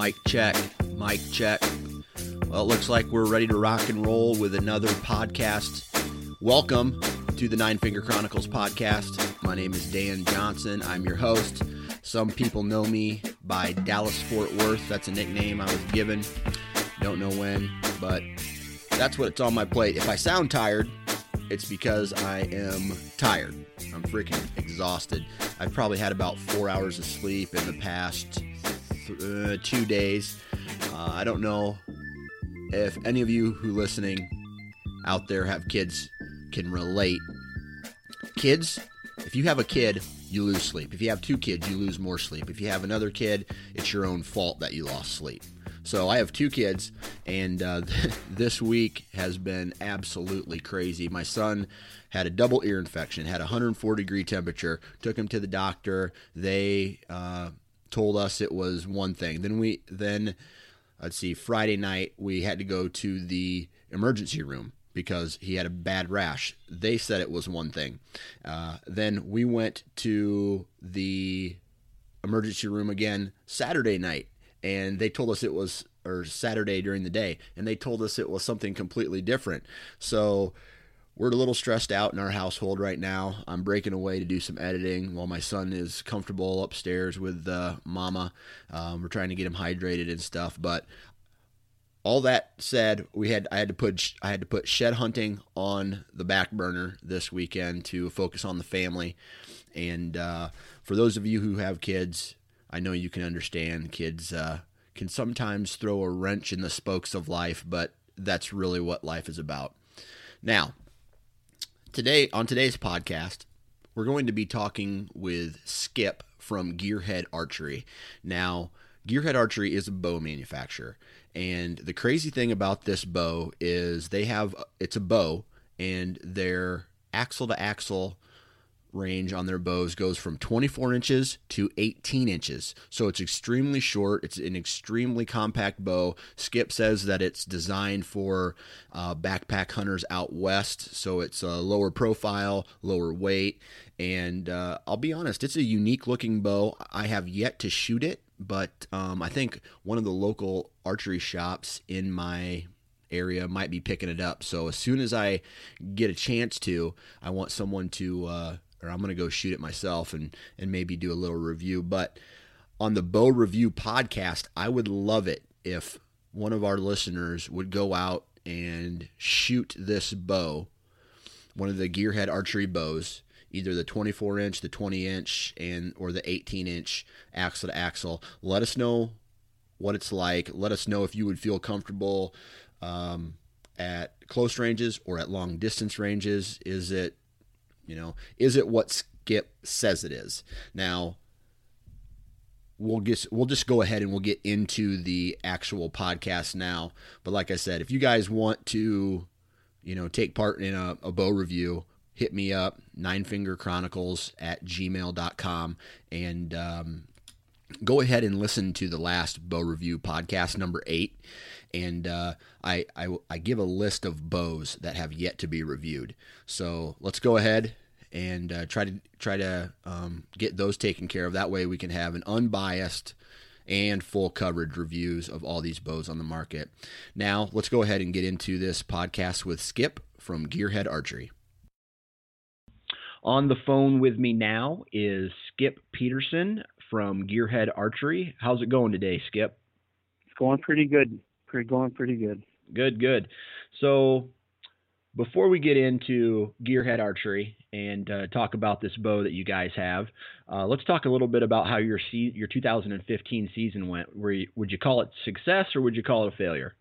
Mic check, mic check. Well, it looks like we're ready to rock and roll with another podcast. Welcome to the Nine Finger Chronicles podcast. My name is Dan Johnson. I'm your host. Some people know me by Dallas Fort Worth. That's a nickname I was given. Don't know when, but that's what's on my plate. If I sound tired, it's because I am tired. I'm freaking exhausted. I've probably had about four hours of sleep in the past uh, two days. Uh, I don't know if any of you who listening out there have kids can relate. Kids, if you have a kid, you lose sleep. If you have two kids, you lose more sleep. If you have another kid, it's your own fault that you lost sleep. So I have two kids, and uh, this week has been absolutely crazy. My son had a double ear infection, had a 104 degree temperature. Took him to the doctor. They uh, told us it was one thing. Then we then let's see, Friday night we had to go to the emergency room because he had a bad rash. They said it was one thing. Uh, then we went to the emergency room again Saturday night, and they told us it was or Saturday during the day, and they told us it was something completely different. So we're a little stressed out in our household right now. I'm breaking away to do some editing while my son is comfortable upstairs with uh, mama. Um, we're trying to get him hydrated and stuff. But all that said, we had I had to put I had to put shed hunting on the back burner this weekend to focus on the family. And uh, for those of you who have kids, I know you can understand kids uh, can sometimes throw a wrench in the spokes of life, but that's really what life is about. Now, Today, on today's podcast, we're going to be talking with Skip from Gearhead Archery. Now, Gearhead Archery is a bow manufacturer, and the crazy thing about this bow is they have it's a bow, and their axle to axle range on their bows goes from 24 inches to 18 inches. So it's extremely short. It's an extremely compact bow. Skip says that it's designed for uh, backpack hunters out west. So it's a lower profile, lower weight. And uh, I'll be honest, it's a unique looking bow. I have yet to shoot it, but um, I think one of the local archery shops in my area might be picking it up. So as soon as I get a chance to, I want someone to uh, or I'm going to go shoot it myself and and maybe do a little review. But on the bow review podcast, I would love it if one of our listeners would go out and shoot this bow, one of the Gearhead archery bows, either the 24 inch, the 20 inch, and or the 18 inch axle to axle. Let us know what it's like. Let us know if you would feel comfortable um, at close ranges or at long distance ranges. Is it you know, is it what Skip says it is? Now, we'll just we'll just go ahead and we'll get into the actual podcast now. But like I said, if you guys want to, you know, take part in a, a bow review, hit me up, ninefingerchronicles at gmail.com and um, go ahead and listen to the last bow review podcast number eight and uh, I, I, I give a list of bows that have yet to be reviewed so let's go ahead and uh, try to try to um, get those taken care of that way we can have an unbiased and full coverage reviews of all these bows on the market now let's go ahead and get into this podcast with skip from gearhead archery on the phone with me now is Skip Peterson from Gearhead Archery. How's it going today, Skip? It's going pretty good. Pretty going pretty good. Good, good. So before we get into Gearhead Archery and uh, talk about this bow that you guys have, uh, let's talk a little bit about how your se- your 2015 season went. Were you, would you call it success or would you call it a failure?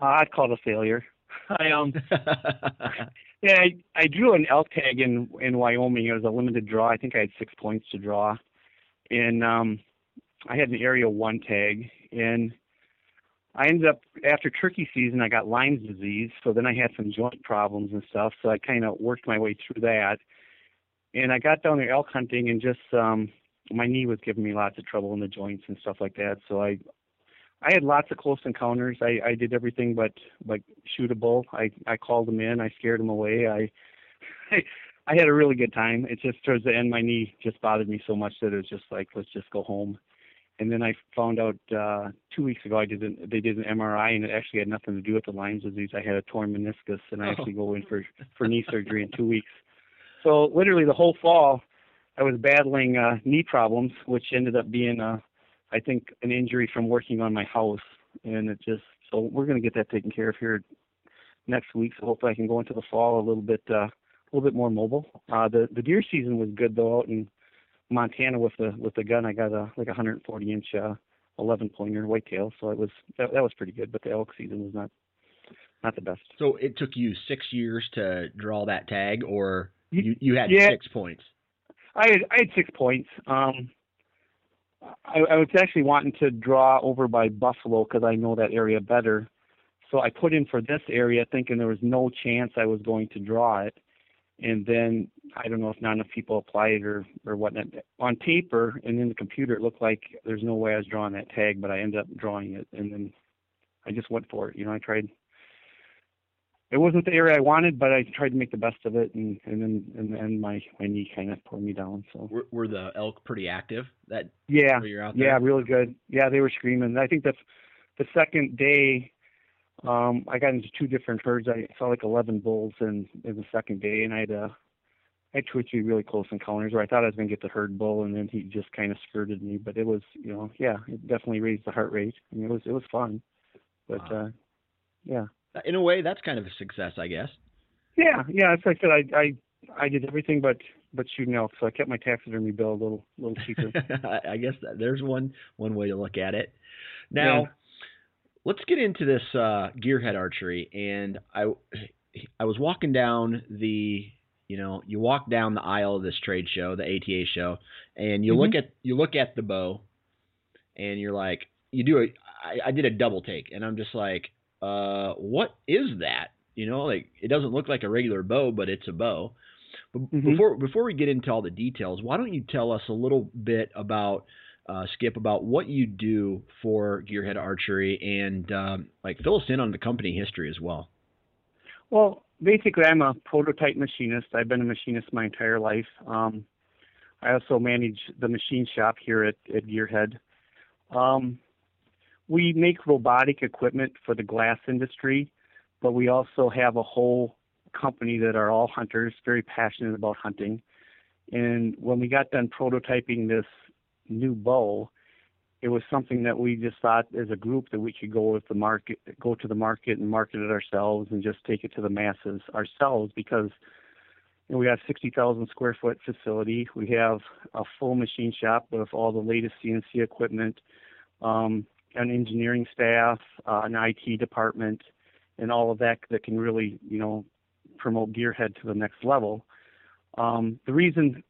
Uh, I'd call it a failure. I um yeah I, I drew an elk tag in in Wyoming. It was a limited draw. I think I had six points to draw, and um I had an area one tag and I ended up after turkey season I got Lyme's disease, so then I had some joint problems and stuff. So I kind of worked my way through that, and I got down there elk hunting and just um my knee was giving me lots of trouble in the joints and stuff like that. So I I had lots of close encounters. I I did everything but but shoot a bull. I I called them in. I scared them away. I I, I had a really good time. It just towards the end, my knee just bothered me so much that it was just like let's just go home and then I found out uh, two weeks ago I did an, they did an MRI and it actually had nothing to do with the Lyme's disease. I had a torn meniscus and I actually go in for for knee surgery in two weeks. So literally the whole fall I was battling uh, knee problems, which ended up being uh, I think an injury from working on my house, and it just so we're gonna get that taken care of here next week. So hopefully I can go into the fall a little bit uh, a little bit more mobile. Uh, the the deer season was good though out in Montana with the with the gun. I got a like a 140 inch uh, 11 pointer whitetail, so it was that, that was pretty good. But the elk season was not not the best. So it took you six years to draw that tag, or you you had Yeah. six points. I had I had six points. Um, I, I was actually wanting to draw over by Buffalo because I know that area better. So I put in for this area thinking there was no chance I was going to draw it. And then I don't know if not enough people applied or or whatnot. On paper and in the computer, it looked like there's no way I was drawing that tag, but I ended up drawing it, and then I just went for it. You know, I tried. It wasn't the area I wanted, but I tried to make the best of it, and and then and then my my knee kind of pulled me down. So Were, were the elk pretty active? That yeah, you're out there? yeah, really good. Yeah, they were screaming. I think that's the second day. Um, I got into two different herds. I saw like 11 bulls in, in the second day, and I had uh, I had two or three really close encounters where I thought I was gonna get the herd bull, and then he just kind of skirted me. But it was, you know, yeah, it definitely raised the heart rate. I mean, it was it was fun. But Wow. uh, yeah, In a way, that's kind of a success, I guess. yeah, yeah. As I said, I I I did everything but but shooting elk, so I kept my taxidermy bill a little little cheaper. I I guess that there's one one way to look at it. Now, Yeah. let's get into this uh, gearhead archery. And I I was walking down the you know you walk down the aisle of this trade show, the ATA show, and you look at you look at the bow, and you're like you do a I, I did a double take, and I'm just like, uh, what is that? You know, like it doesn't look like a regular bow, but it's a bow. But Mhm. before before we get into all the details, why don't you tell us a little bit about uh, Skip about what you do for Gearhead Archery and um, like fill us in on the company history as well. Well, basically, I'm a prototype machinist. I've been a machinist my entire life. Um, I also manage the machine shop here at, at Gearhead. Um, we make robotic equipment for the glass industry, but we also have a whole company that are all hunters, very passionate about hunting. And when we got done prototyping this new bow, it was something that we just thought as a group that we could go with the market, go to the market and market it ourselves and just take it to the masses ourselves because you know, we have 60,000 square foot facility. We have a full machine shop with all the latest CNC equipment, um, an engineering staff, uh, an IT department, and all of that that can really, you know, promote Gearhead to the next level. Um, the reason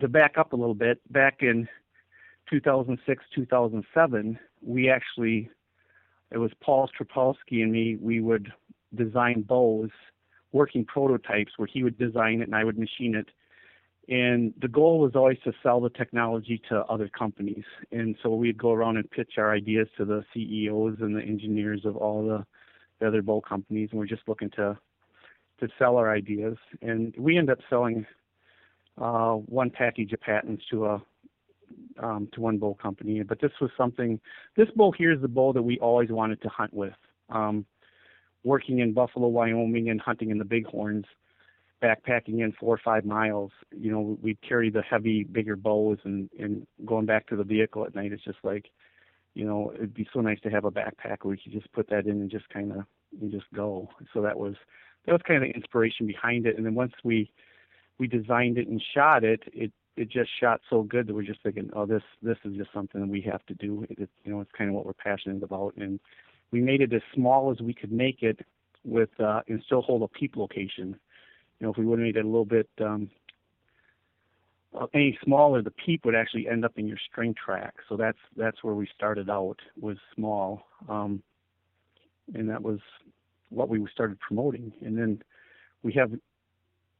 to back up a little bit, back in 2006, 2007, we actually, it was Paul Strapolsky and me, we would design bows, working prototypes where he would design it and I would machine it. And the goal was always to sell the technology to other companies. And so we'd go around and pitch our ideas to the CEOs and the engineers of all the, the other bow companies. And we're just looking to to sell our ideas. And we end up selling uh, one package of patents to a um, to one bow company. But this was something. This bow here is the bow that we always wanted to hunt with. Um, working in Buffalo, Wyoming, and hunting in the bighorns, backpacking in four or five miles, you know, we'd carry the heavy, bigger bows and and going back to the vehicle at night. It's just like, you know, it'd be so nice to have a backpack where you could just put that in and just kind of you just go. So that was that was kind of the inspiration behind it. And then once we we designed it and shot it, it it just shot so good that we're just thinking, oh, this this is just something we have to do. It, you know, it's kind of what we're passionate about, and we made it as small as we could make it with uh, and still hold a peep location. You know, if we would have made it a little bit um, uh, any smaller, the peep would actually end up in your string track. So that's that's where we started out was small, um, and that was what we started promoting. And then we have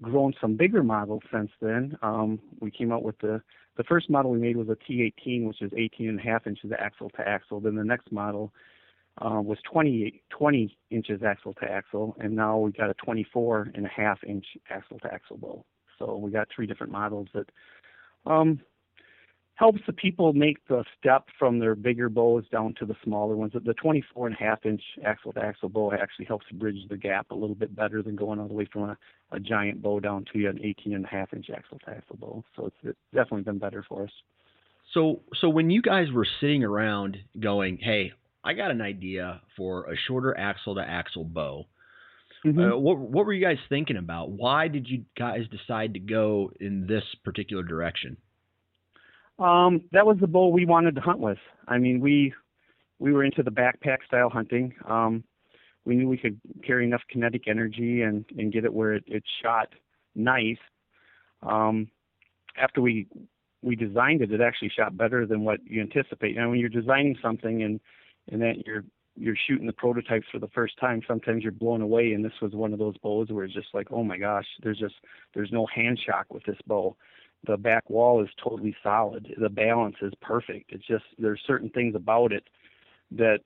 grown some bigger models since then. Um, we came out with the the first model we made was a T18, which is 18 and a half inches axle to axle. Then the next model uh, was 20, 20 inches axle to axle, and now we got a 24 and a half inch axle to axle bow. So we got three different models that um, helps the people make the step from their bigger bows down to the smaller ones. The 24 and a half inch axle to axle bow actually helps bridge the gap a little bit better than going all the way from a, a giant bow down to an 18 and a half inch axle to axle bow. So it's, it's definitely been better for us. So, so when you guys were sitting around going, "Hey, I got an idea for a shorter axle to axle bow," mm-hmm. uh, what what were you guys thinking about? Why did you guys decide to go in this particular direction? Um, that was the bow we wanted to hunt with. I mean, we we were into the backpack style hunting. Um, we knew we could carry enough kinetic energy and and get it where it, it shot nice. Um, after we we designed it, it actually shot better than what you anticipate. Now, when you're designing something and and that you're you're shooting the prototypes for the first time, sometimes you're blown away. And this was one of those bows where it's just like, oh my gosh, there's just there's no hand shock with this bow the back wall is totally solid. The balance is perfect. It's just there's certain things about it that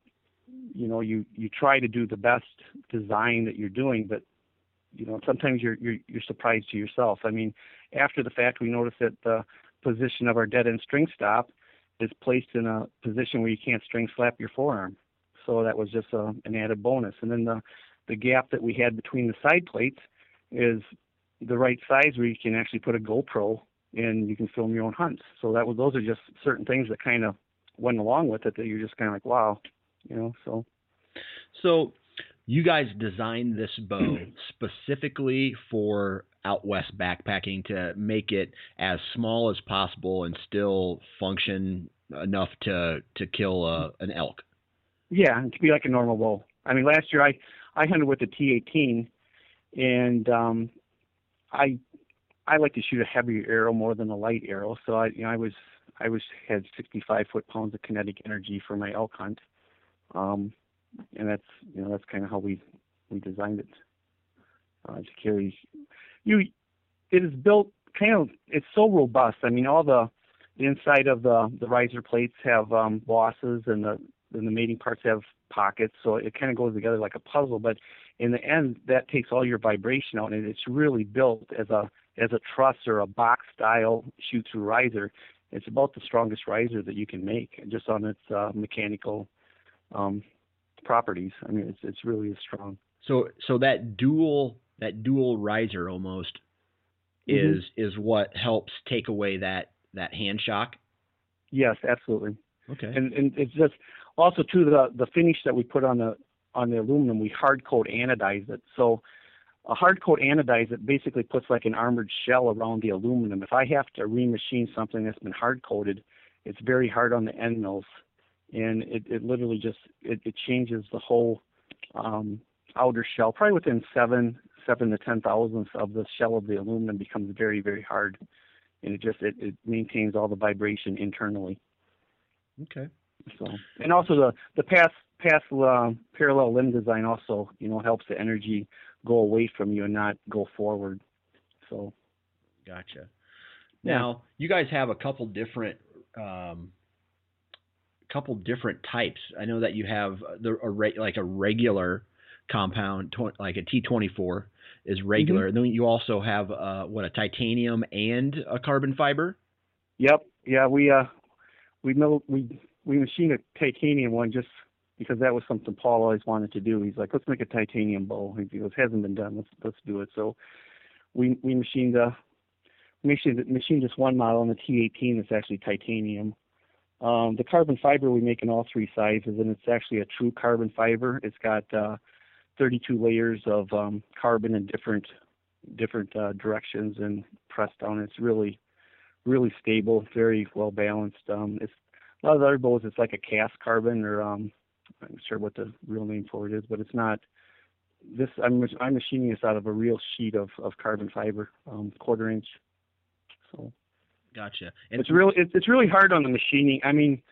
you know you you try to do the best design that you're doing, but you know sometimes you're you're you're surprised to yourself. I mean, after the fact, we noticed that the position of our dead end string stop is placed in a position where you can't string slap your forearm. So that was just a, an added bonus. And then the the gap that we had between the side plates is the right size where you can actually put a GoPro and you can film your own hunts. So that was those are just certain things that kind of went along with it that you're just kind of like, wow, you know. So, so you guys designed this bow specifically for out west backpacking to make it as small as possible and still function enough to to kill a, an elk. Yeah, to be like a normal bow. I mean, last year I I hunted with the T18, and um, I I like to shoot a heavier arrow more than a light arrow. So I, you know, I was I was had 65 foot pounds of kinetic energy for my elk hunt, um, and that's you know that's kind of how we we designed it uh, to carry. You, it is built kind of it's so robust. I mean, all the the inside of the the riser plates have um, bosses, and the and the mating parts have pockets, so it kind of goes together like a puzzle. But in the end, that takes all your vibration out, and it's really built as a as a truss or a box style shoot through riser, it's about the strongest riser that you can make just on its uh, mechanical um, properties. I mean, it's it's really strong. So so that dual that dual riser almost mm-hmm. is is what helps take away that that hand shock. Yes, absolutely. Okay. And and it's just also too the the finish that we put on the on the aluminum we hard coat anodize it. So a hard coat anodize it basically puts like an armored shell around the aluminum. If I have to remachine something that's been hard coated, it's very hard on the end mills, and it, it literally just it, it changes the whole um, outer shell. Probably within seven seven to ten thousandths of the shell of the aluminum becomes very very hard, and it just it, it maintains all the vibration internally. Okay. So and also the the pass pass uh, parallel limb design also you know helps the energy go away from you and not go forward. So, gotcha. Now you guys have a couple different, um, couple different types. I know that you have the a re, like a regular compound, tw- like a T twenty four is regular, mm-hmm. and then you also have uh, what a titanium and a carbon fiber. Yep. Yeah. We uh we know we we machine a titanium one just because that was something Paul always wanted to do. He's like, let's make a titanium bow. He goes, hasn't been done. Let's let's do it. So we we machined we machined, machined this one model in the T18 that's actually titanium. Um, the carbon fiber we make in all three sizes, and it's actually a true carbon fiber. It's got uh, 32 layers of um, carbon in different different uh, directions and pressed down. It's really really stable, very well balanced. Um, it's a lot of the other bows. It's like a cast carbon, or um, I'm not sure what the real name for it is, but it's not. This I'm I'm machining this out of a real sheet of of carbon fiber, um, quarter inch. So. Gotcha. And it's really it's, it's really hard on the machining. I mean,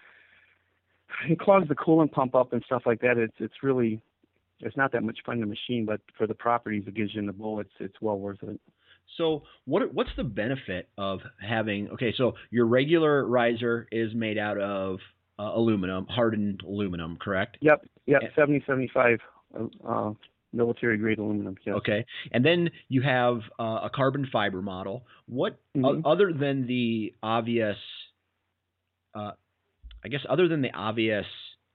it clogs the coolant pump up and stuff like that. It's it's really it's not that much fun to machine, but for the properties it gives you in the bow, it's it's well worth it. So what what's the benefit of having? Okay, so your regular riser is made out of uh, aluminum, hardened aluminum, correct? Yep, yep, and, 70, 75 uh, military grade aluminum. Yes. Okay, and then you have uh, a carbon fiber model. What mm-hmm. other than the obvious? Uh, I guess other than the obvious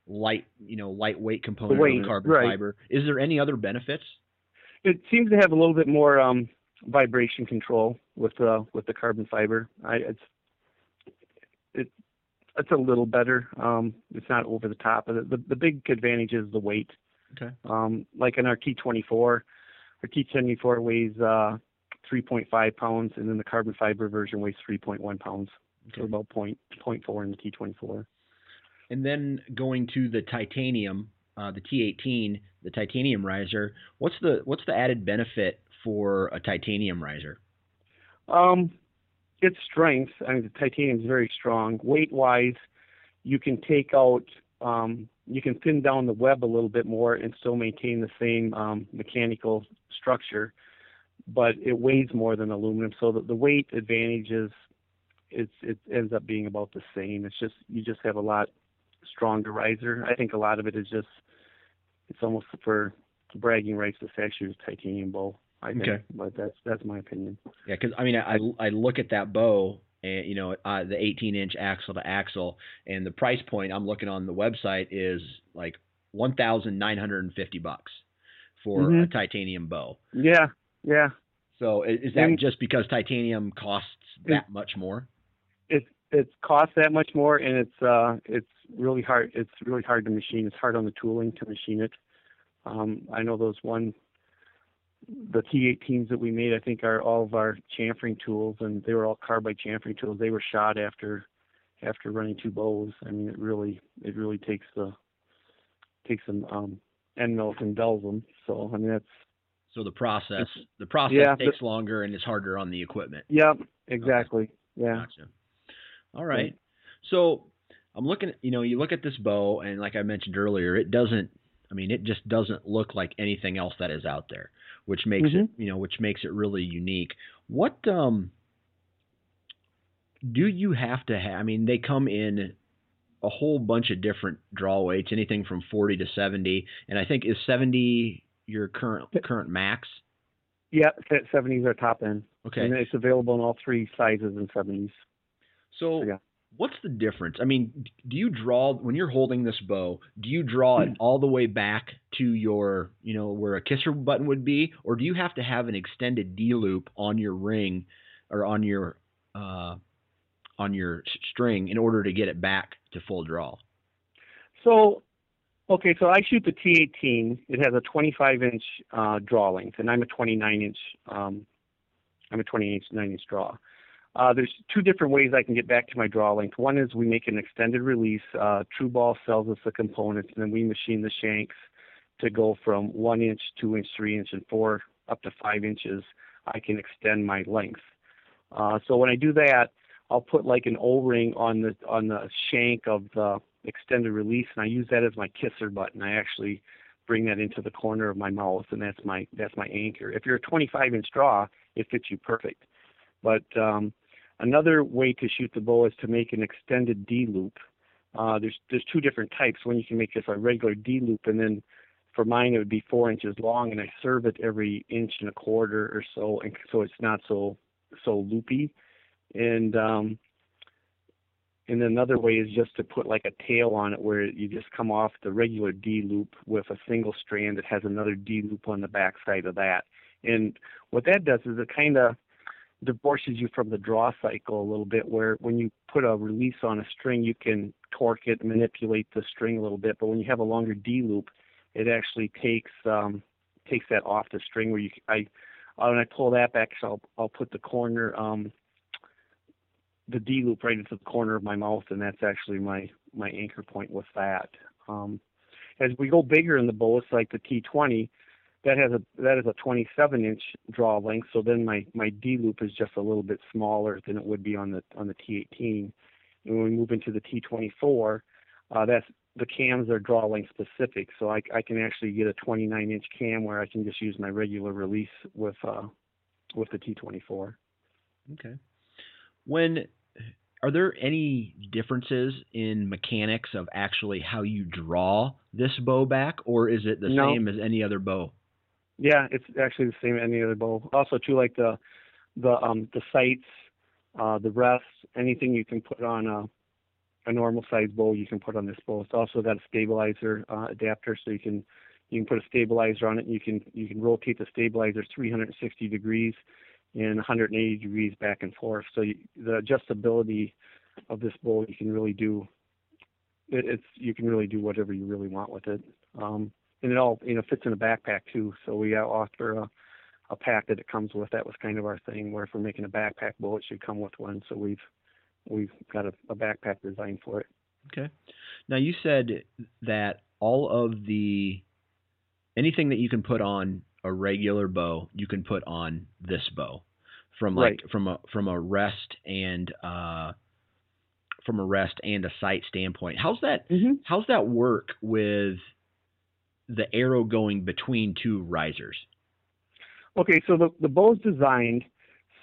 light, you know, lightweight component weight, of carbon right. fiber, is there any other benefits? It seems to have a little bit more um, vibration control with the with the carbon fiber. I, it's it it's a little better. Um, it's not over the top. The, the the big advantage is the weight. Okay. Um, like in our T24, our T74 weighs uh, 3.5 pounds, and then the carbon fiber version weighs 3.1 pounds. Okay. So about point point four in the T24. And then going to the titanium, uh, the T18, the titanium riser. What's the what's the added benefit for a titanium riser? Um, its strength. I mean, the titanium is very strong. Weight wise, you can take out, um, you can thin down the web a little bit more and still maintain the same um, mechanical structure, but it weighs more than aluminum. So the, the weight advantage is, it's, it ends up being about the same. It's just you just have a lot stronger riser. I think a lot of it is just it's almost for bragging rights say actually titanium bow. I think, okay. but that's that's my opinion. Yeah, because I mean, I I look at that bow and you know uh, the 18 inch axle to axle, and the price point I'm looking on the website is like 1,950 bucks for mm-hmm. a titanium bow. Yeah, yeah. So is that and just because titanium costs that much more? It it costs that much more, and it's uh it's really hard. It's really hard to machine. It's hard on the tooling to machine it. Um, I know those one the T18s that we made, I think, are all of our chamfering tools, and they were all carbide chamfering tools. They were shot after after running two bows. I mean, it really it really takes the takes some um, end mills and dulls them. So I mean, that's so the process the process yeah, takes the, longer and is harder on the equipment. Yep, exactly. Okay. Yeah. Gotcha. All right. So I'm looking. You know, you look at this bow, and like I mentioned earlier, it doesn't. I mean, it just doesn't look like anything else that is out there which makes mm-hmm. it you know which makes it really unique. What um do you have to have? I mean, they come in a whole bunch of different draw weights, anything from 40 to 70, and I think is 70 your current current max. Yeah, 70s are top end. Okay, and it's available in all three sizes and 70s. So, so yeah what's the difference? I mean, do you draw when you're holding this bow? Do you draw it all the way back to your, you know, where a kisser button would be, or do you have to have an extended D loop on your ring or on your uh, on your string in order to get it back to full draw? So, okay, so I shoot the T18. It has a 25 inch uh, draw length, and I'm a 29 inch. Um, I'm a 29 inch draw. Uh, there's two different ways I can get back to my draw length. One is we make an extended release. Uh, Tru-Ball sells us the components, and then we machine the shanks to go from one inch, two inch, three inch, and four up to five inches. I can extend my length. Uh, so when I do that, I'll put like an O-ring on the on the shank of the extended release, and I use that as my kisser button. I actually bring that into the corner of my mouth, and that's my that's my anchor. If you're a 25 inch draw, it fits you perfect. But um, Another way to shoot the bow is to make an extended D loop. Uh, there's there's two different types. One you can make just a regular D loop, and then for mine it would be four inches long, and I serve it every inch and a quarter or so, and so it's not so so loopy. And um, and another way is just to put like a tail on it, where you just come off the regular D loop with a single strand that has another D loop on the back side of that, And what that does is it kind of divorces you from the draw cycle a little bit where when you put a release on a string you can torque it manipulate the string a little bit but when you have a longer d loop it actually takes um takes that off the string where you i when i pull that back so i'll i'll put the corner um the d loop right into the corner of my mouth and that's actually my my anchor point with that. Um as we go bigger in the bow it's like the t20 that has a that is a 27 inch draw length. So then my my D loop is just a little bit smaller than it would be on the on the T18. And when we move into the T24, uh, that's the cams are draw length specific. So I I can actually get a 29 inch cam where I can just use my regular release with uh with the T24. Okay. When are there any differences in mechanics of actually how you draw this bow back, or is it the no. same as any other bow? Yeah, it's actually the same as any other bow. Also, too, like the the um the sights, uh, the rests, anything you can put on a a normal size bow, you can put on this bow. It's also got a stabilizer uh, adapter, so you can you can put a stabilizer on it. You can you can rotate the stabilizer 360 degrees and 180 degrees back and forth. So you, the adjustability of this bow, you can really do. It, it's you can really do whatever you really want with it. Um, and it all you know fits in a backpack too. So we offer a, a pack that it comes with. That was kind of our thing. Where if we're making a backpack bow, it should come with one. So we've we've got a, a backpack designed for it. Okay. Now you said that all of the anything that you can put on a regular bow, you can put on this bow, from like right. from a from a rest and uh, from a rest and a sight standpoint. How's that? Mm-hmm. How's that work with the arrow going between two risers? Okay, so the the bow's designed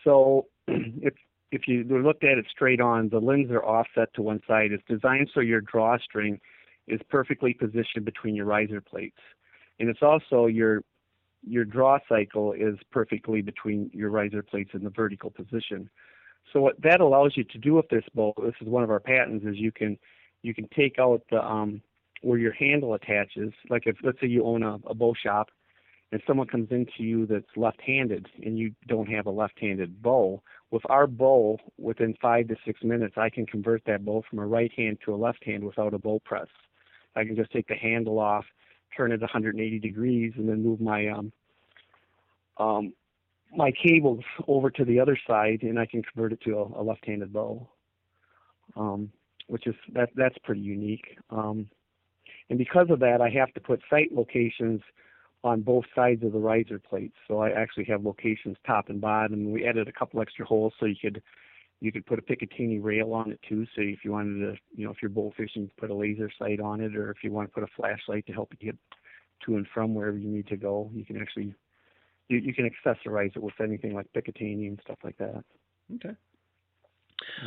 so if if you looked at it straight on, the limbs are offset to one side. It's designed so your drawstring is perfectly positioned between your riser plates, and it's also your your draw cycle is perfectly between your riser plates in the vertical position. So what that allows you to do with this bow, this is one of our patents, is you can you can take out the um, where your handle attaches. Like if let's say you own a, a bow shop and someone comes into you that's left-handed and you don't have a left-handed bow, with our bow, within five to six minutes, I can convert that bow from a right hand to a left hand without a bow press. I can just take the handle off, turn it 180 degrees, and then move my um, um, my cables over to the other side, and I can convert it to a, a left-handed bow, um, which is that that's pretty unique. Um, and because of that, I have to put sight locations on both sides of the riser plates. So I actually have locations top and bottom. We added a couple extra holes so you could you could put a Picatinny rail on it too. So if you wanted to, you know, if you're bow fishing, put a laser sight on it, or if you want to put a flashlight to help you get to and from wherever you need to go, you can actually you, you can accessorize it with anything like Picatinny and stuff like that. Okay.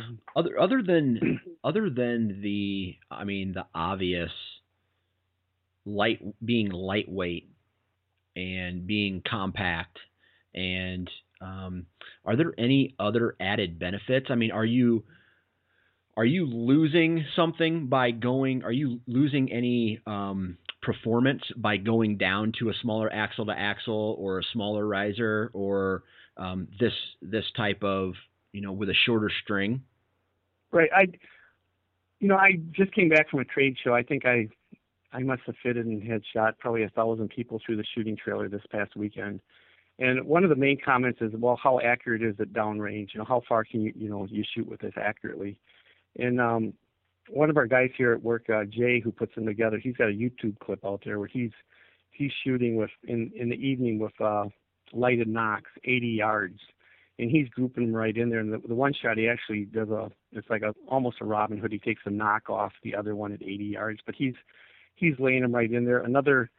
Mm-hmm. Other other than other than the I mean the obvious light being lightweight and being compact and um, are there any other added benefits? I mean are you are you losing something by going are you losing any um, performance by going down to a smaller axle to axle or a smaller riser or um, this this type of you know with a shorter string? Right. I you know i just came back from a trade show. I think i I must have fitted and had shot probably a thousand people through the shooting trailer this past weekend. And one of the main comments is, well, how accurate is it downrange? You know, how far can you, you know, you shoot with this accurately? And um, one of our guys here at work, uh, Jay, who puts them together, he's got a YouTube clip out there where he's he's shooting with in in the evening with uh, lighted nocks, 80 yards, and he's grouping them right in there. And the, the one shot he actually does a, it's like a almost a Robin Hood. He takes a nock off the other one at 80 yards, but he's he's laying them right in there. Another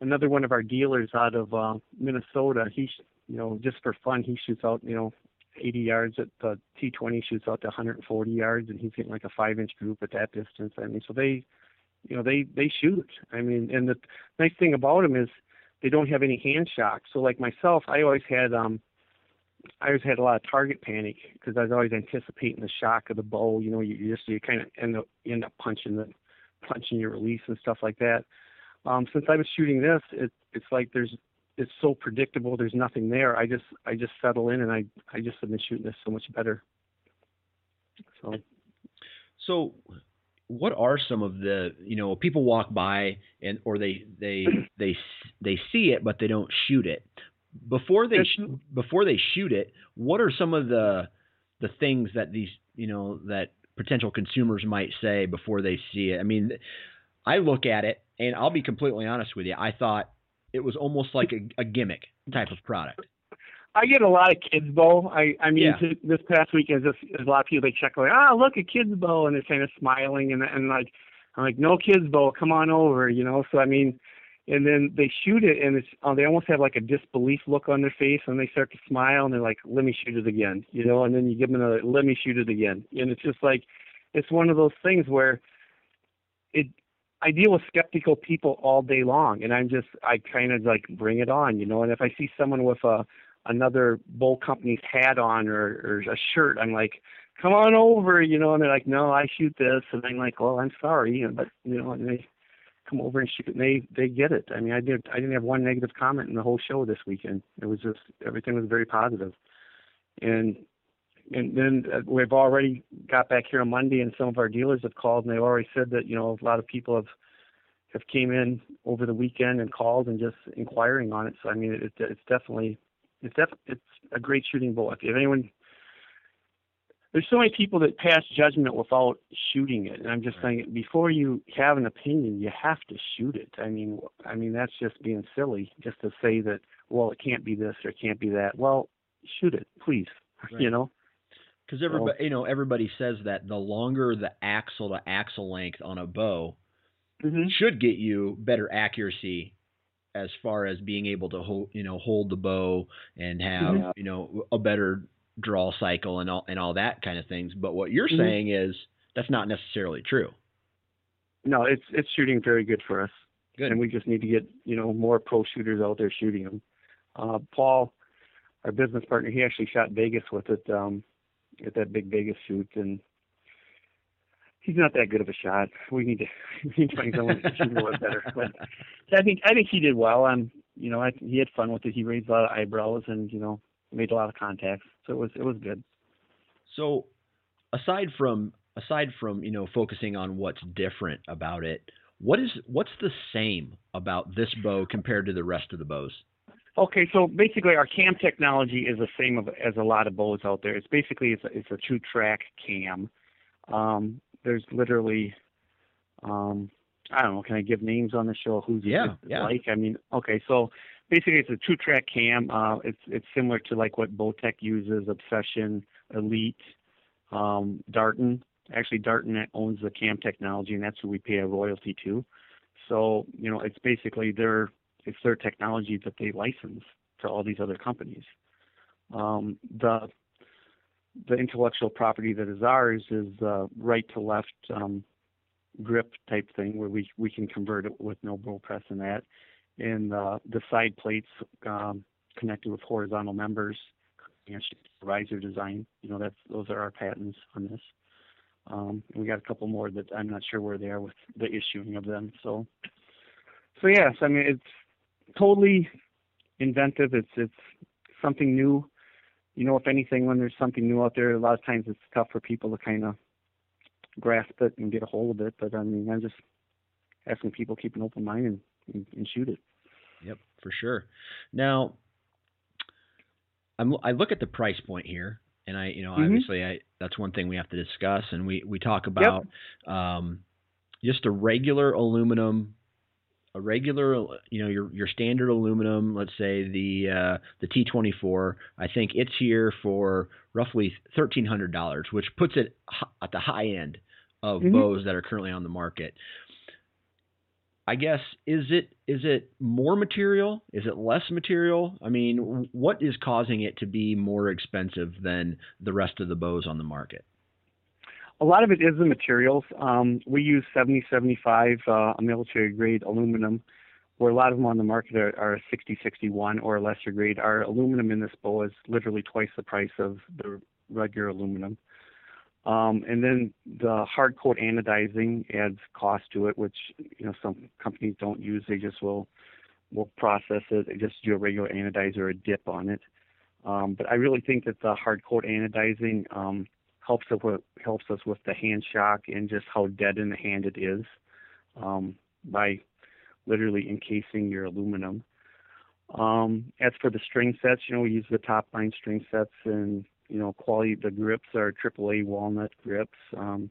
another one of our dealers out of uh, Minnesota, he you know just for fun he shoots out you know 80 yards at the T20 shoots out to 140 yards and he's getting like a five inch group at that distance. I mean so they you know they they shoot. I mean and the nice thing about them is they don't have any hand shock. So like myself, I always had um I always had a lot of target panic because I was always anticipating the shock of the bow. You know, you, you just you kind of end up you end up punching the punching your release and stuff like that. Um, since I was shooting this, it, it's like there's it's so predictable. There's nothing there. I just I just settle in and I I just have been shooting this so much better. So. So, what are some of the you know people walk by and or they they they they see it but they don't shoot it before they before they shoot it. What are some of the the things that these you know that potential consumers might say before they see it? I mean, I look at it and I'll be completely honest with you. I thought it was almost like a, a gimmick type of product. I get a lot of kids bow. I I mean, Yeah. to, this past weekend, there's, there's a lot of people they check like, ah, look a kids bow, and they're kind of smiling, and and like, I'm like, no kids bow, come on over, you know. So I mean, and then they shoot it, and it's uh, they almost have like a disbelief look on their face, and they start to smile, and they're like, let me shoot it again, you know. And then you give them another, let me shoot it again, and it's just like, it's one of those things where it I deal with skeptical people all day long, and I'm just I kind of like bring it on, you know. And if I see someone with a another bowl company's hat on or, or a shirt, I'm like, come on over, you know. And they're like, no, I shoot this, and I'm like, well, I'm sorry, you know, but you know, and they come over and shoot, and they they get it. I mean, I did I didn't have one negative comment in the whole show this weekend. It was just everything was very positive, and and then uh, we've already got back here on Monday, and some of our dealers have called, and they've already said that you know a lot of people have have came in over the weekend and called and just inquiring on it. So I mean, it, it's definitely it's def- it's a great shooting bow. If anyone there's so many people that pass judgment without shooting it, and I'm just saying before you have an opinion, you have to shoot it. I mean, I mean that's just being silly just to say that well it can't be this or it can't be that. Well, shoot it, please. Right. You know. Because everybody, you know, everybody says that the longer the axle to axle length on a bow Mm-hmm. should get you better accuracy as far as being able to hold, you know, hold the bow and have, Mhm. you know, a better draw cycle and all and all that kind of things. But what you're Mhm. saying is that's not necessarily true. No, it's it's shooting very good for us. Good. and we just need to get you know more pro shooters out there shooting them. Uh, Paul, our business partner, he actually shot Vegas with it um, at that big Vegas shoot, and he's not that good of a shot. We need to we need to find someone to shoot a little better. But I think I think he did well. Um, you know, I, he had fun with it. He raised a lot of eyebrows and you know made a lot of contacts, so it was it was good. So aside from aside from, you know, focusing on what's different about it, what is what's the same about this bow compared to the rest of the bows? Okay, so basically our cam technology is the same as a lot of bows out there. It's basically it's a, it's a two track cam. Um, there's literally, um, I don't know, can I give names on the show? Who's Yeah, yeah. like? I mean, okay, so basically it's a two track cam. Uh, it's it's similar to like what Bowtech uses, Obsession, Elite, um, Darton. Actually, Darton owns the cam technology, and that's who we pay a royalty to. So you know, it's basically their it's their technology that they license to all these other companies. Um, the the intellectual property that is ours is uh, right to left um, grip type thing where we we can convert it with no press and that, and uh, the side plates um, connected with horizontal members, and riser design. You know that's those are our patents on this. Um, we got a couple more that I'm not sure where they are with the issuing of them. So, so yes, I mean it's totally inventive. It's it's something new. You know, if anything, when there's something new out there, a lot of times it's tough for people to kind of grasp it and get a hold of it. But I mean, I'm just asking people keep an open mind and, and, and shoot it. Yep, for sure. Now, I'm I look at the price point here, and I, you know, Mhm. obviously, I that's one thing we have to discuss, and we we talk about um, just a regular aluminum, a regular, you know, your your standard aluminum. Let's say the uh, the T24. I think it's here for roughly thirteen hundred dollars, which puts it at the high end of Mhm. bows that are currently on the market. I guess is it is it more material? Is it less material? I mean, what is causing it to be more expensive than the rest of the bows on the market? A lot of it is the materials. Um, we use 7075, uh, a military grade aluminum, where a lot of them on the market are, are 6061 or a lesser grade. Our aluminum in this bow is literally twice the price of the regular aluminum. Um, and then the hard coat anodizing adds cost to it, which you know some companies don't use. They just will we'll process it and just do a regular anodize or a dip on it. Um, but I really think that the hard coat anodizing um, helps us with helps us with the hand shock and just how dead in the hand it is um, by literally encasing your aluminum. Um, as for the string sets, you know, we use the top line string sets and, you know, quality, the grips are AAA walnut grips. Um,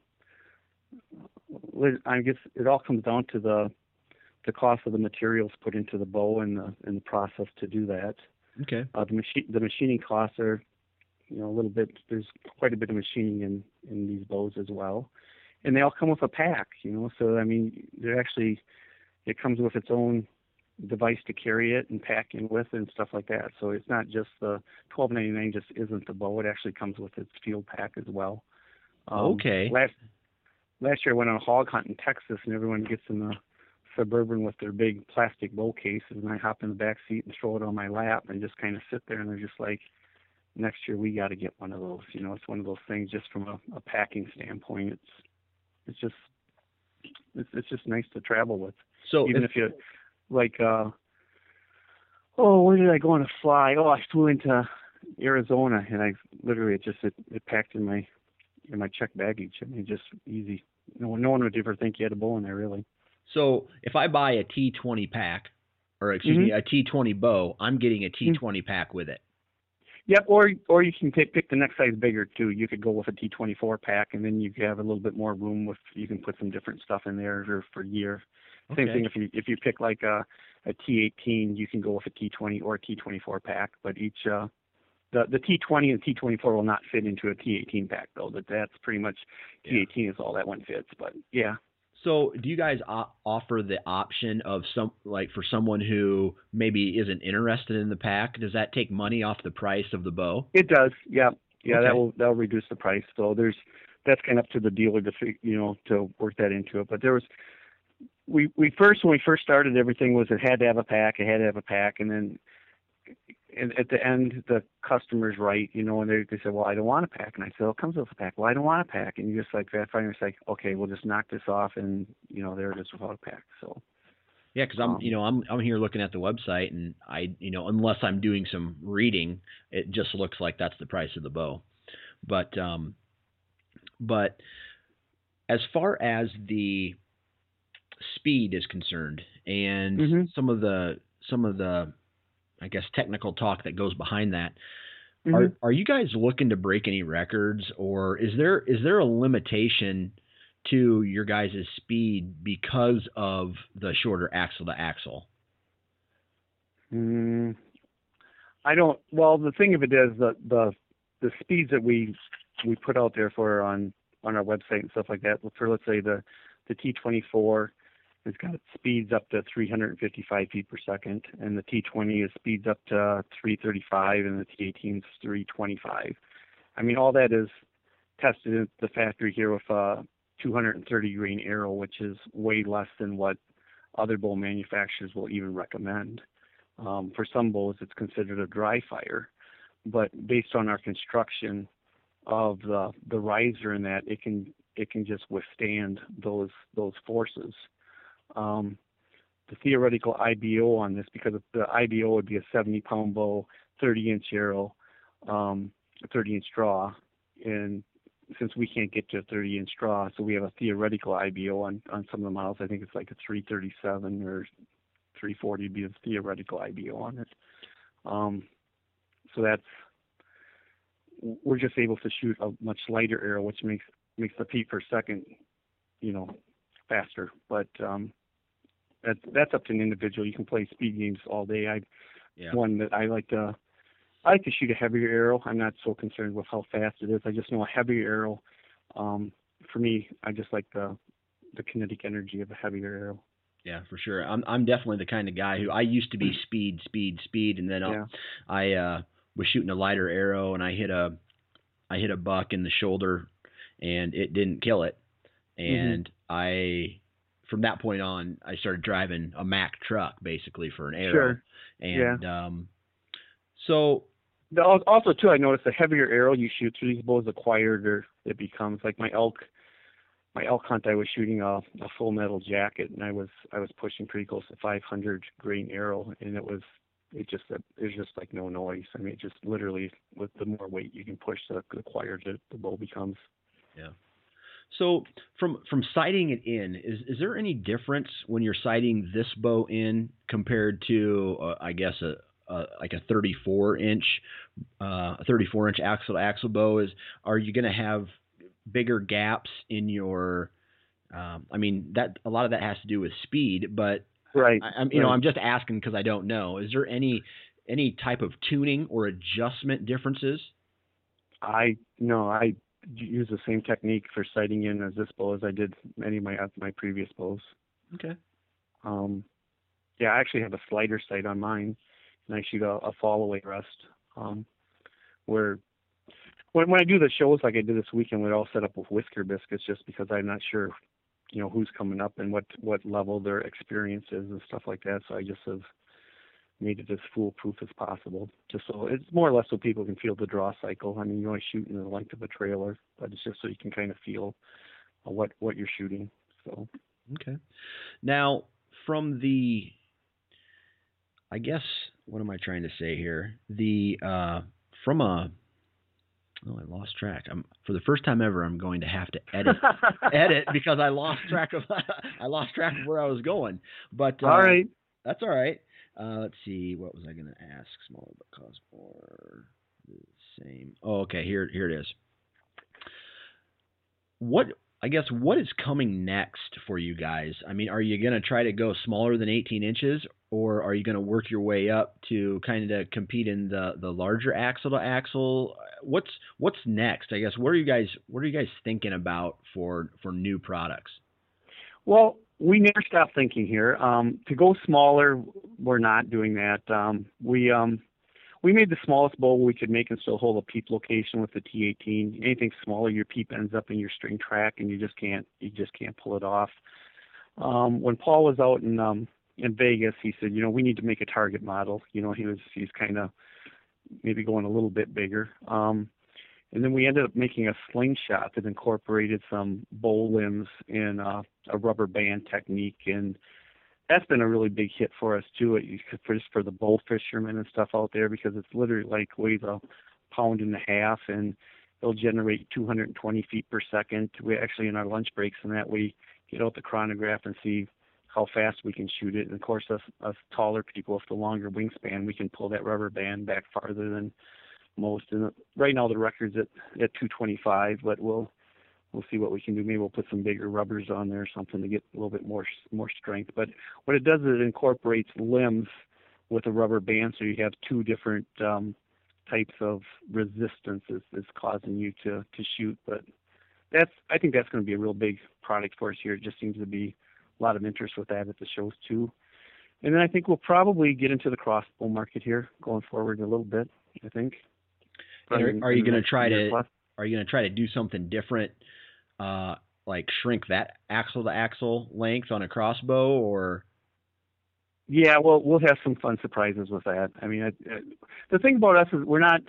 I guess it all comes down to the, the cost of the materials put into the bow and the, and the process to do that. Okay. Uh, the machine, the machining costs are, you know, a little bit, there's quite a bit of machining in, in these bows as well. And they all come with a pack, you know, so I mean, they're actually, it comes with its own device to carry it and pack in with and stuff like that. So it's not just the twelve ninety nine just isn't the bow. It actually comes with its field pack as well. Um, okay. Last last year I went on a hog hunt in Texas and everyone gets in the suburban with their big plastic bow cases and I hop in the back seat and throw it on my lap and just kind of sit there and they're just like next year we got to get one of those you know it's one of those things just from a, a packing standpoint it's it's just it's, it's just nice to travel with so even if, if you like uh oh where did I go on a fly? Oh, I flew into Arizona and I literally it just it, it packed in my in my check baggage. I mean just easy. No one no one would ever think you had a bow in there really. So if I buy a T twenty pack or excuse mm-hmm. me, a T twenty bow, I'm getting a T 20 mm-hmm. pack with it. Yep, or or you can pick pick the next size bigger too. You could go with a T24 pack, and then you have a little bit more room with you can put some different stuff in there for, for year. Same thing if you if you pick like a a T18, you can go with a T20 or a T24 pack, but each uh, the the T20 and T24 will not fit into a T18 pack though. That that's pretty much T18 yeah. is all that one fits. But yeah. So, do you guys o- offer the option of some like for someone who maybe isn't interested in the pack? Does that take money off the price of the bow? It does. Yeah, yeah. Okay. That will that will reduce the price. So there's that's kind of up to the dealer to you know to work that into it. But there was we we first when we first started everything was it had to have a pack it had to have a pack and then and at the end the customer's right you know and they, they said well i don't want a pack. And i said well it comes with a pack. Well i don't want a pack. And you just like that finally it's like okay we'll just knock this off and you know there it is without a pack so. Yeah because i'm um, you know i'm i'm here looking at the website and i you know unless i'm doing some reading it just looks like that's the price of the bow. But um but as far as the speed is concerned and mm-hmm. some of the some of the I guess technical talk that goes behind that. Mm-hmm. Are are you guys looking to break any records or is there is there a limitation to your guys' speed because of the shorter axle to axle? Mm, I don't. Well, the thing of it is the the the speeds that we we put out there for on on our website and stuff like that. For let's say the the T24 it's got speeds up to 355 feet per second, and the T20 is speeds up to 335, and the T18 is 325. I mean, all that is tested at the factory here with a 230 grain arrow, which is way less than what other bow manufacturers will even recommend. Um, for some bows, it's considered a dry fire, but based on our construction of the the riser in that, it can it can just withstand those those forces um, the theoretical IBO on this because the IBO would be a 70 pound bow, 30 inch arrow, um, 30 inch draw, and since we can't get to a 30 inch draw, so we have a theoretical IBO on on some of the models. I think it's like a 337 or 340 would be a theoretical IBO on it. Um, so that's we're just able to shoot a much lighter arrow, which makes makes the feet per second, you know, faster. But um, that's that's up to an individual. You can play speed games all day. I yeah. one that I like to I like to shoot a heavier arrow. I'm not so concerned with how fast it is. I just know a heavier arrow. Um, for me, I just like the the kinetic energy of a heavier arrow. Yeah, for sure. I'm I'm definitely the kind of guy who I used to be speed, speed, speed, and then yeah. I uh, was shooting a lighter arrow and I hit a I hit a buck in the shoulder and it didn't kill it, mm-hmm. and mm-hmm. I from that point on, I started driving a Mack truck basically for an arrow. Sure. And yeah. um, so also too, I noticed the heavier arrow you shoot through these bows, the quieter it becomes. Like my elk, my elk hunt, I was shooting a, a full metal jacket, and I was I was pushing pretty close to 500 grain arrow, and it was it just it was just like no noise. I mean, it just literally with the more weight you can push, the, the quieter the, the bow becomes. Yeah. So from from sighting it in, is is there any difference when you're sighting this bow in compared to uh, I guess a, like a 34 inch uh, a 34 inch axle to axle bow? Is are you going to have bigger gaps in your um, I mean that a lot of that has to do with speed, but right. I, am you right. know I'm just asking because I don't know. Is there any any type of tuning or adjustment differences? I no, I use the same technique for sighting in as this bow as I did many of my my previous bows. Okay. Um, yeah, I actually have a slider sight on mine, and I shoot a, a fall away rest. Um, where when when I do the shows like I did this weekend, we're all set up with whisker biscuits just because I'm not sure, you know, who's coming up and what what level their experience is and stuff like that. So I just have made it as foolproof as possible. Just so it's more or less so people can feel the draw cycle. I mean, you're only shooting the length of a trailer, but it's just so you can kind of feel uh, what what you're shooting. So okay. Now from the, I guess what am I trying to say here? The uh, from a Oh, I lost track. I'm for the first time ever. I'm going to have to edit edit because I lost track of I lost track of where I was going. But uh, all right, that's all right. Uh, let's see, what was I going to ask? Smaller but cost more. The same. Oh, okay. Here, here it is. What I guess what is coming next for you guys? I mean, are you going to try to go smaller than 18 inches, or are you going to work your way up to kind of compete in the the larger axle to axle? What's what's next? I guess what are you guys what are you guys thinking about for for new products? Well, we never stop thinking here. Um, to go smaller, we're not doing that. Um, we um, we made the smallest bowl we could make and still hold a peep location with the T18. Anything smaller, your peep ends up in your string track, and you just can't you just can't pull it off. Um, when Paul was out in um, in Vegas, he said, you know, we need to make a target model. You know, he was he's kind of maybe going a little bit bigger. Um, and then we ended up making a slingshot that incorporated some bowl limbs and uh, a rubber band technique. And that's been a really big hit for us too, for just for the bowl fishermen and stuff out there because it's literally like weighs a pound and a half and it'll generate 220 feet per second. We actually in our lunch breaks and that we get out the chronograph and see how fast we can shoot it. And of course, us, us taller people with the longer wingspan, we can pull that rubber band back farther than most. And right now the record's at at 225, but we'll we'll see what we can do. Maybe we'll put some bigger rubbers on there or something to get a little bit more more strength. But what it does is it incorporates limbs with a rubber band, so you have two different um, types of resistance is, is causing you to to shoot. But that's I think that's going to be a real big product for us here. It just seems to be a lot of interest with that at the shows too. And then I think we'll probably get into the crossbow market here going forward a little bit. I think. Are, are, you going to try to plus. are you going to try to do something different, uh, like shrink that axle to axle length on a crossbow, or? Yeah, well, we'll have some fun surprises with that. I mean, the thing about us is we're not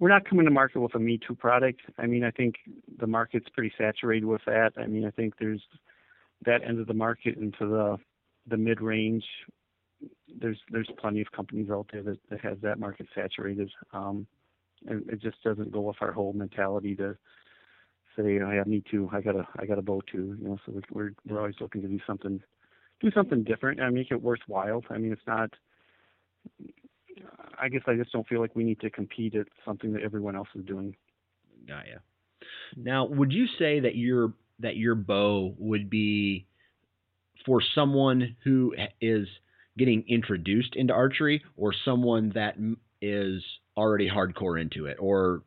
we're not coming to market with a Me Too product. I mean, I think the market's pretty saturated with that. I mean, I think there's that end of the market into the the mid range. There's there's plenty of companies out there that, that has that market saturated. Um, and it just doesn't go with our whole mentality to say, I need to, I gotta, I gotta bow too. You know, so we, we're we're always looking to do something, do something different and make it worthwhile. I mean, it's not. I guess I just don't feel like we need to compete at something that everyone else is doing. Got. Now, would you say that your that your bow would be for someone who is getting introduced into archery, or someone that is already hardcore into it, or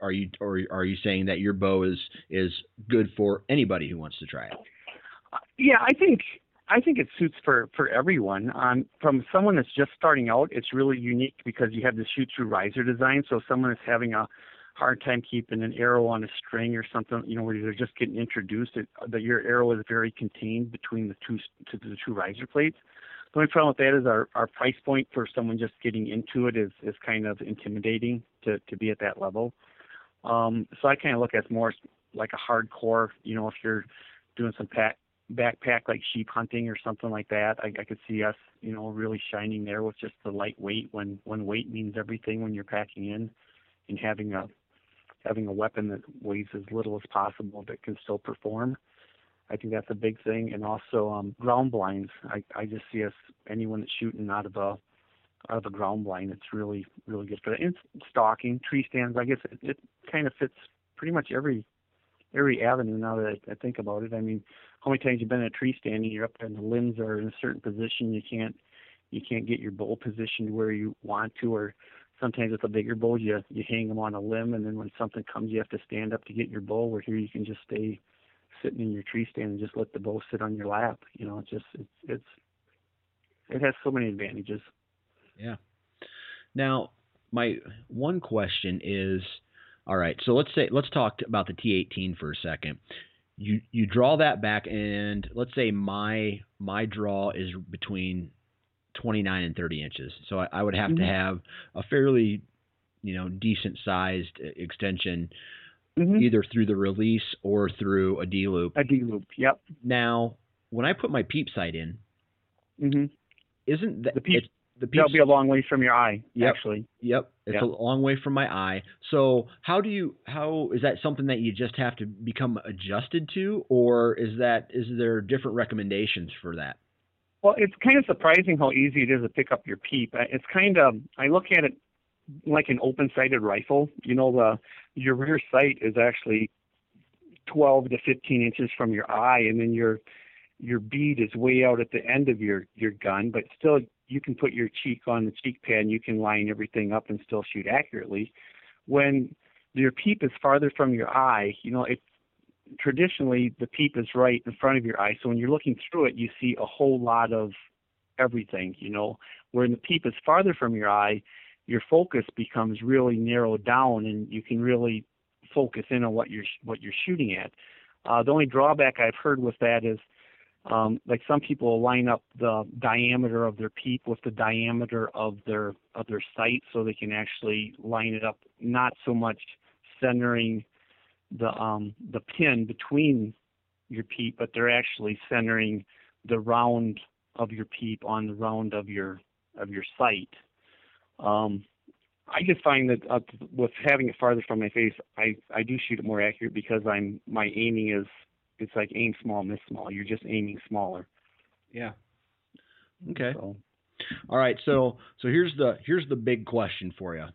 are you or are you saying that your bow is is good for anybody who wants to try it? Yeah, I think I think it suits for for everyone. Um, from someone that's just starting out, it's really unique because you have the shoot through riser design. So someone is having a hard time keeping an arrow on a string or something, you know, where they're just getting introduced, it, that your arrow is very contained between the two to the two riser plates. The only problem with that is our, our price point for someone just getting into it is, is kind of intimidating to, to be at that level. Um, so I kind of look at more like a hardcore, you know, if you're doing some pack backpack like sheep hunting or something like that, I, I could see us, you know, really shining there with just the lightweight when when weight means everything when you're packing in, and having a having a weapon that weighs as little as possible that can still perform. I think that's a big thing, and also um, ground blinds. I I just see us anyone that's shooting out of a out of a ground blind. It's really really good for that. And stalking, tree stands. I guess it, it kind of fits pretty much every every avenue now that I, I think about it. I mean, how many times you've been in a tree stand and you're up there and the limbs are in a certain position, you can't you can't get your bow positioned where you want to, or sometimes with the bigger bows you you hang them on a limb, and then when something comes, you have to stand up to get your bow. Where here you can just stay sitting in your tree stand and just let the bow sit on your lap. You know, it's just it's it's it has so many advantages. Yeah. Now, my one question is all right, so let's say let's talk about the T18 for a second. You you draw that back, and let's say my my draw is between 29 and 30 inches. So I, I would have mm-hmm. to have a fairly you know decent sized extension, mm-hmm. either through the release or through a D loop. A D loop, yep. Now, when I put my peep sight in, mm-hmm. isn't that the peep? The That'll be a long way from your eye, yep. actually. Yep, it's yep. a long way from my eye. So how do you how is that something that you just have to become adjusted to, or is that is there different recommendations for that? Well, it's kind of surprising how easy it is to pick up your peep. Uh, it's kind of I look at it like an open-sighted rifle. You know, the your rear sight is actually 12 to 15 inches from your eye, and then your your bead is way out at the end of your your gun, but still you can put your cheek on the cheek pad and you can line everything up and still shoot accurately. When your peep is farther from your eye, you know, it traditionally the peep is right in front of your eye. So when you're looking through it, you see a whole lot of everything, you know. When the peep is farther from your eye, your focus becomes really narrowed down and you can really focus in on what you're what you're shooting at. Uh, the only drawback I've heard with that is um, like some people line up the diameter of their peep with the diameter of their of their sight, so they can actually line it up. Not so much centering the um, the pin between your peep, but they're actually centering the round of your peep on the round of your of your sight. Um, I just find that uh, with having it farther from my face, I I do shoot it more accurate because I'm my aiming is it's like aim small, miss small. You're just aiming smaller. Yeah. Okay. So. All right. So so here's the here's the big question for you.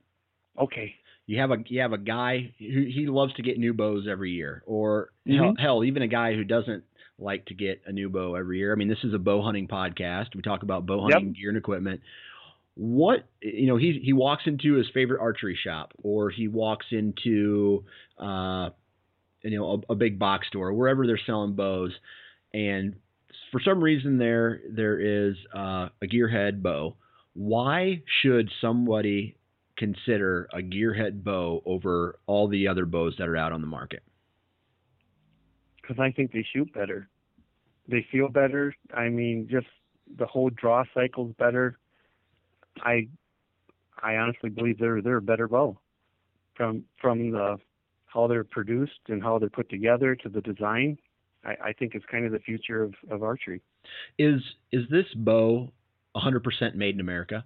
Okay. You have a you have a guy who he loves to get new bows every year, or mm-hmm. hell, hell, even a guy who doesn't like to get a new bow every year. I mean, this is a bow hunting podcast. We talk about bow hunting yep. gear and equipment. What you know, he he walks into his favorite archery shop, or he walks into uh, you know a, a big box store wherever they're selling bows, and for some reason there there is uh, a gearhead bow. Why should somebody consider a gearhead bow over all the other bows that are out on the market? Because I think they shoot better. They feel better. I mean, just the whole draw cycle's better. I I honestly believe they're they're a better bow from from the how they're produced and how they're put together to the design, I, I think it's kind of the future of, of archery. Is is this bow 100% made in America?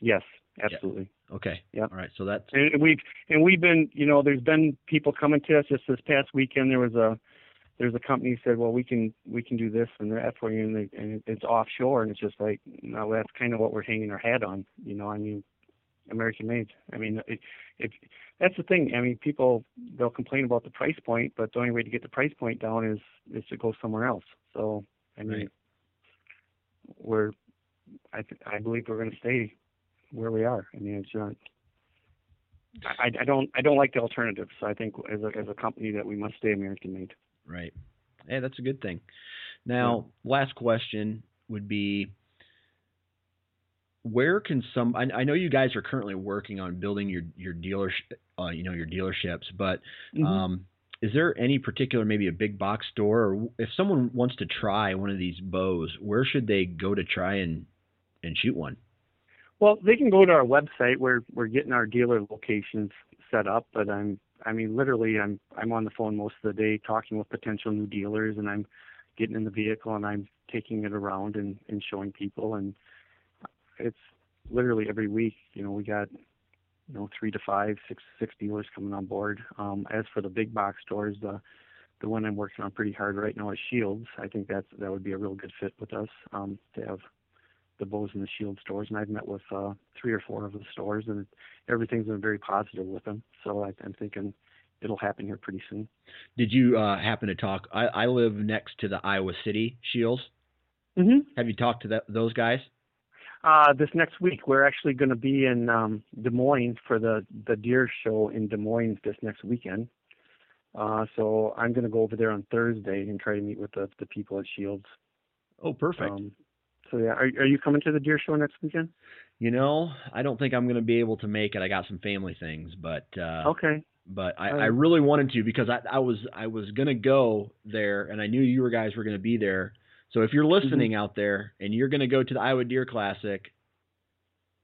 Yes, absolutely. Yeah. Okay. Yeah. All right. So that's and we've and we've been you know there's been people coming to us just this past weekend there was a there's a company said well we can we can do this and that for you and, they, and it's offshore and it's just like no that's kind of what we're hanging our hat on you know I mean American made. I mean, it, it, that's the thing. I mean, people they'll complain about the price point, but the only way to get the price point down is is to go somewhere else. So, I mean, right. we're I th- I believe we're going to stay where we are. I mean, it's not. I, I don't I don't like the alternatives. So I think as a as a company that we must stay American made. Right. Hey, that's a good thing. Now, yeah. last question would be where can some I, I, know you guys are currently working on building your your dealer uh, you know your dealerships but mm-hmm. um, is there any particular maybe a big box store or if someone wants to try one of these bows where should they go to try and and shoot one well they can go to our website where we're getting our dealer locations set up but i'm I mean, literally, I'm I'm on the phone most of the day talking with potential new dealers, and I'm getting in the vehicle and I'm taking it around and and showing people, and it's literally every week. You know, we got you know three to five, six six dealers coming on board. Um, as for the big box stores, the the one I'm working on pretty hard right now is Scheels. I think that's that would be a real good fit with us um, to have the bows and the Shield stores. And I've met with uh, three or four of the stores, and everything's been very positive with them. So I, I'm thinking it'll happen here pretty soon. Did you uh, happen to talk? I, I live next to the Iowa City Scheels. Mm-hmm. Have you talked to that, those guys? Uh, this next week, we're actually going to be in um, Des Moines for the the deer show in Des Moines this next weekend. Uh, so I'm going to go over there on Thursday and try to meet with the the people at Scheels. Oh, perfect. Um, so yeah, are are you coming to the deer show next weekend? you know, I don't think I'm going to be able to make it. I got some family things, but uh, Okay. but I, I really wanted to because I, I was I was gonna go there and I knew you guys were gonna be there. So if you're listening Mm-hmm. out there and you're gonna go to the Iowa Deer Classic,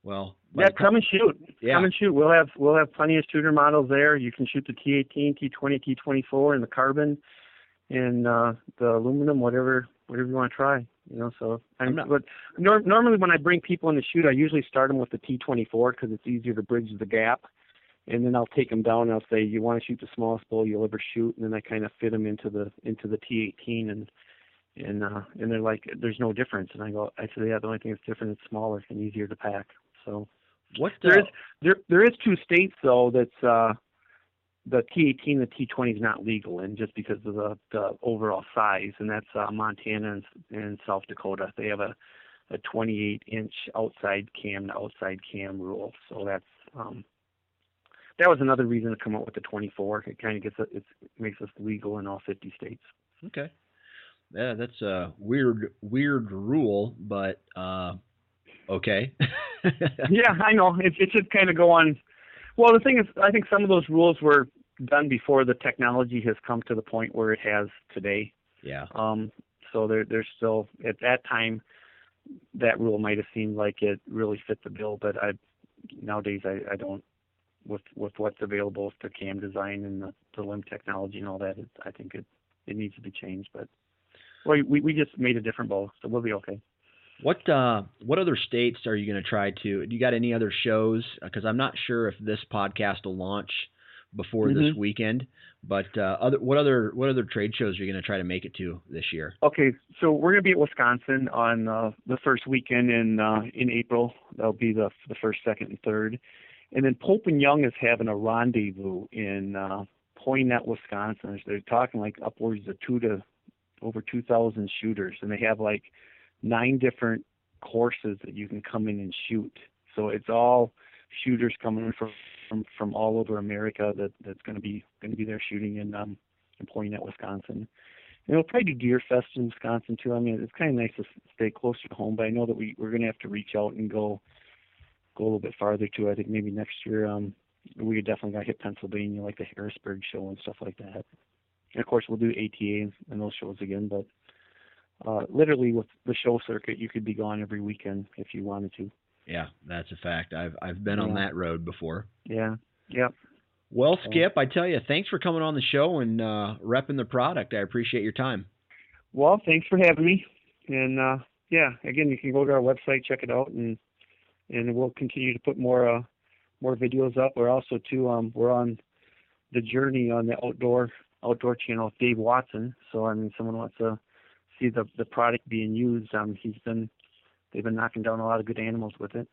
well, Yeah, come and shoot. Yeah. Come and shoot. We'll have we'll have plenty of shooter models there. You can shoot the T18, T20, T24, and the carbon, and uh, the aluminum, whatever whatever you want to try. You know, so I'm, not- but nor, normally when I bring people in to shoot, I usually start them with the T24 because it's easier to bridge the gap, and then I'll take them down and I'll say, you want to shoot the smallest bull you'll ever shoot, and then I kind of fit them into the into the T18 and. And uh, and they're like, there's no difference. And I go, I say, yeah, the only thing that's different is smaller and easier to pack. So what there uh, is there there is two states though that's uh the T18 and the T20 is not legal and just because of the the overall size and that's uh, Montana and, and South Dakota. They have a a 28 inch outside cam to outside cam rule. So that's um that was another reason to come up with the 24. It kind of gets it makes us legal in all 50 states. okay. Yeah, that's a weird weird rule, but uh, okay. yeah, I know. It it should kind of go on. Well, the thing is, I think some of those rules were done before the technology has come to the point where it has today. yeah. Um, so there, there's still at that time that rule might have seemed like it really fit the bill, but I nowadays I, I don't. With with what's available with the cam design and the, the limb technology and all that, it, I think it it needs to be changed. But well, we we just made a different bow, so we'll be okay. What uh what other states are you going to try to? Do you got any other shows? Because I'm not sure if this podcast will launch before this Mhm. weekend. But uh, other what other what other trade shows are you going to try to make it to this year? Okay, so we're gonna be at Wisconsin on uh, the first weekend in uh, in April. That'll be the the first, second, and third, and then Pope and Young is having a rendezvous in uh, Poynette, Wisconsin. They're talking like upwards of two to over two thousand shooters, and they have like nine different courses that you can come in and shoot. So it's all shooters coming in from from, from all over America that that's going to be going to be there shooting in um, in Poynette, Wisconsin. And we'll probably do Deer Fest in Wisconsin too. I mean, it's kind of nice to stay closer to home, but I know that we we're going to have to reach out and go go a little bit farther too. I think maybe next year um we definitely got to hit Pennsylvania, like the Harrisburg show and stuff like that. And of course, we'll do ATA and, and those shows again. But uh, literally, with the show circuit, you could be gone every weekend if you wanted to. Yeah, that's a fact. I've I've been on that road before. Yeah. Yep. Well, Skip, I tell you, thanks for coming on the show and uh, repping the product. I appreciate your time. Well, thanks for having me. And uh, yeah, again, you can go to our website, check it out, and and we'll continue to put more uh, more videos up. We're also too um, we're on the journey on the outdoor outdoor channel with Dave Watson. So I mean, someone wants to see the the product being used. Um, he's been they've been knocking down a lot of good animals with it.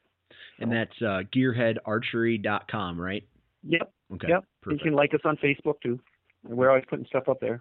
And So- that's uh, gearheadarchery.com, right? Yep. Okay. Yep. Perfect. You can like us on Facebook too. We're always putting stuff up there.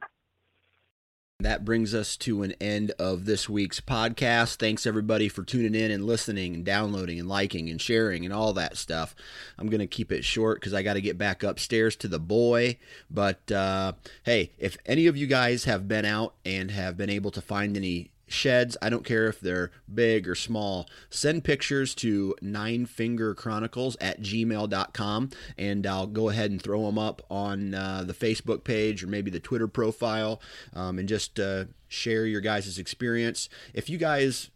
That brings us to an end of this week's podcast. Thanks everybody for tuning in and listening and downloading and liking and sharing and all that stuff. I'm going to keep it short because I got to get back upstairs to the boy. But uh, hey, if any of you guys have been out and have been able to find any sheds, I don't care if they're big or small, send pictures to ninefingerchronicles at gmail.com and I'll go ahead and throw them up on uh, the Facebook page or maybe the Twitter profile um, and just uh, share your guys' experience. If you guys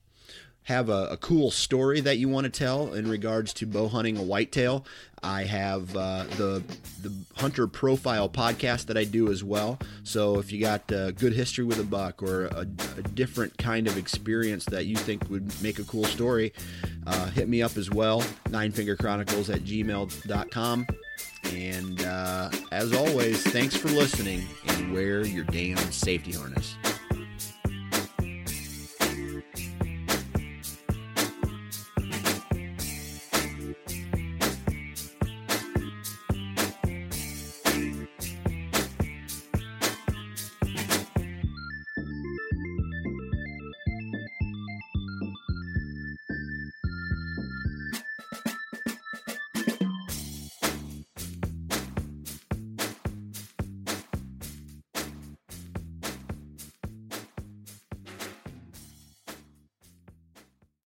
have a, a, cool story that you want to tell in regards to bow hunting a whitetail, I have uh, the the hunter profile podcast that I do as well. So if you got a good history with a buck or a, a different kind of experience that you think would make a cool story, uh, hit me up as well. Ninefingerchronicles at gmail.com. And uh, as always, thanks for listening and wear your damn safety harness.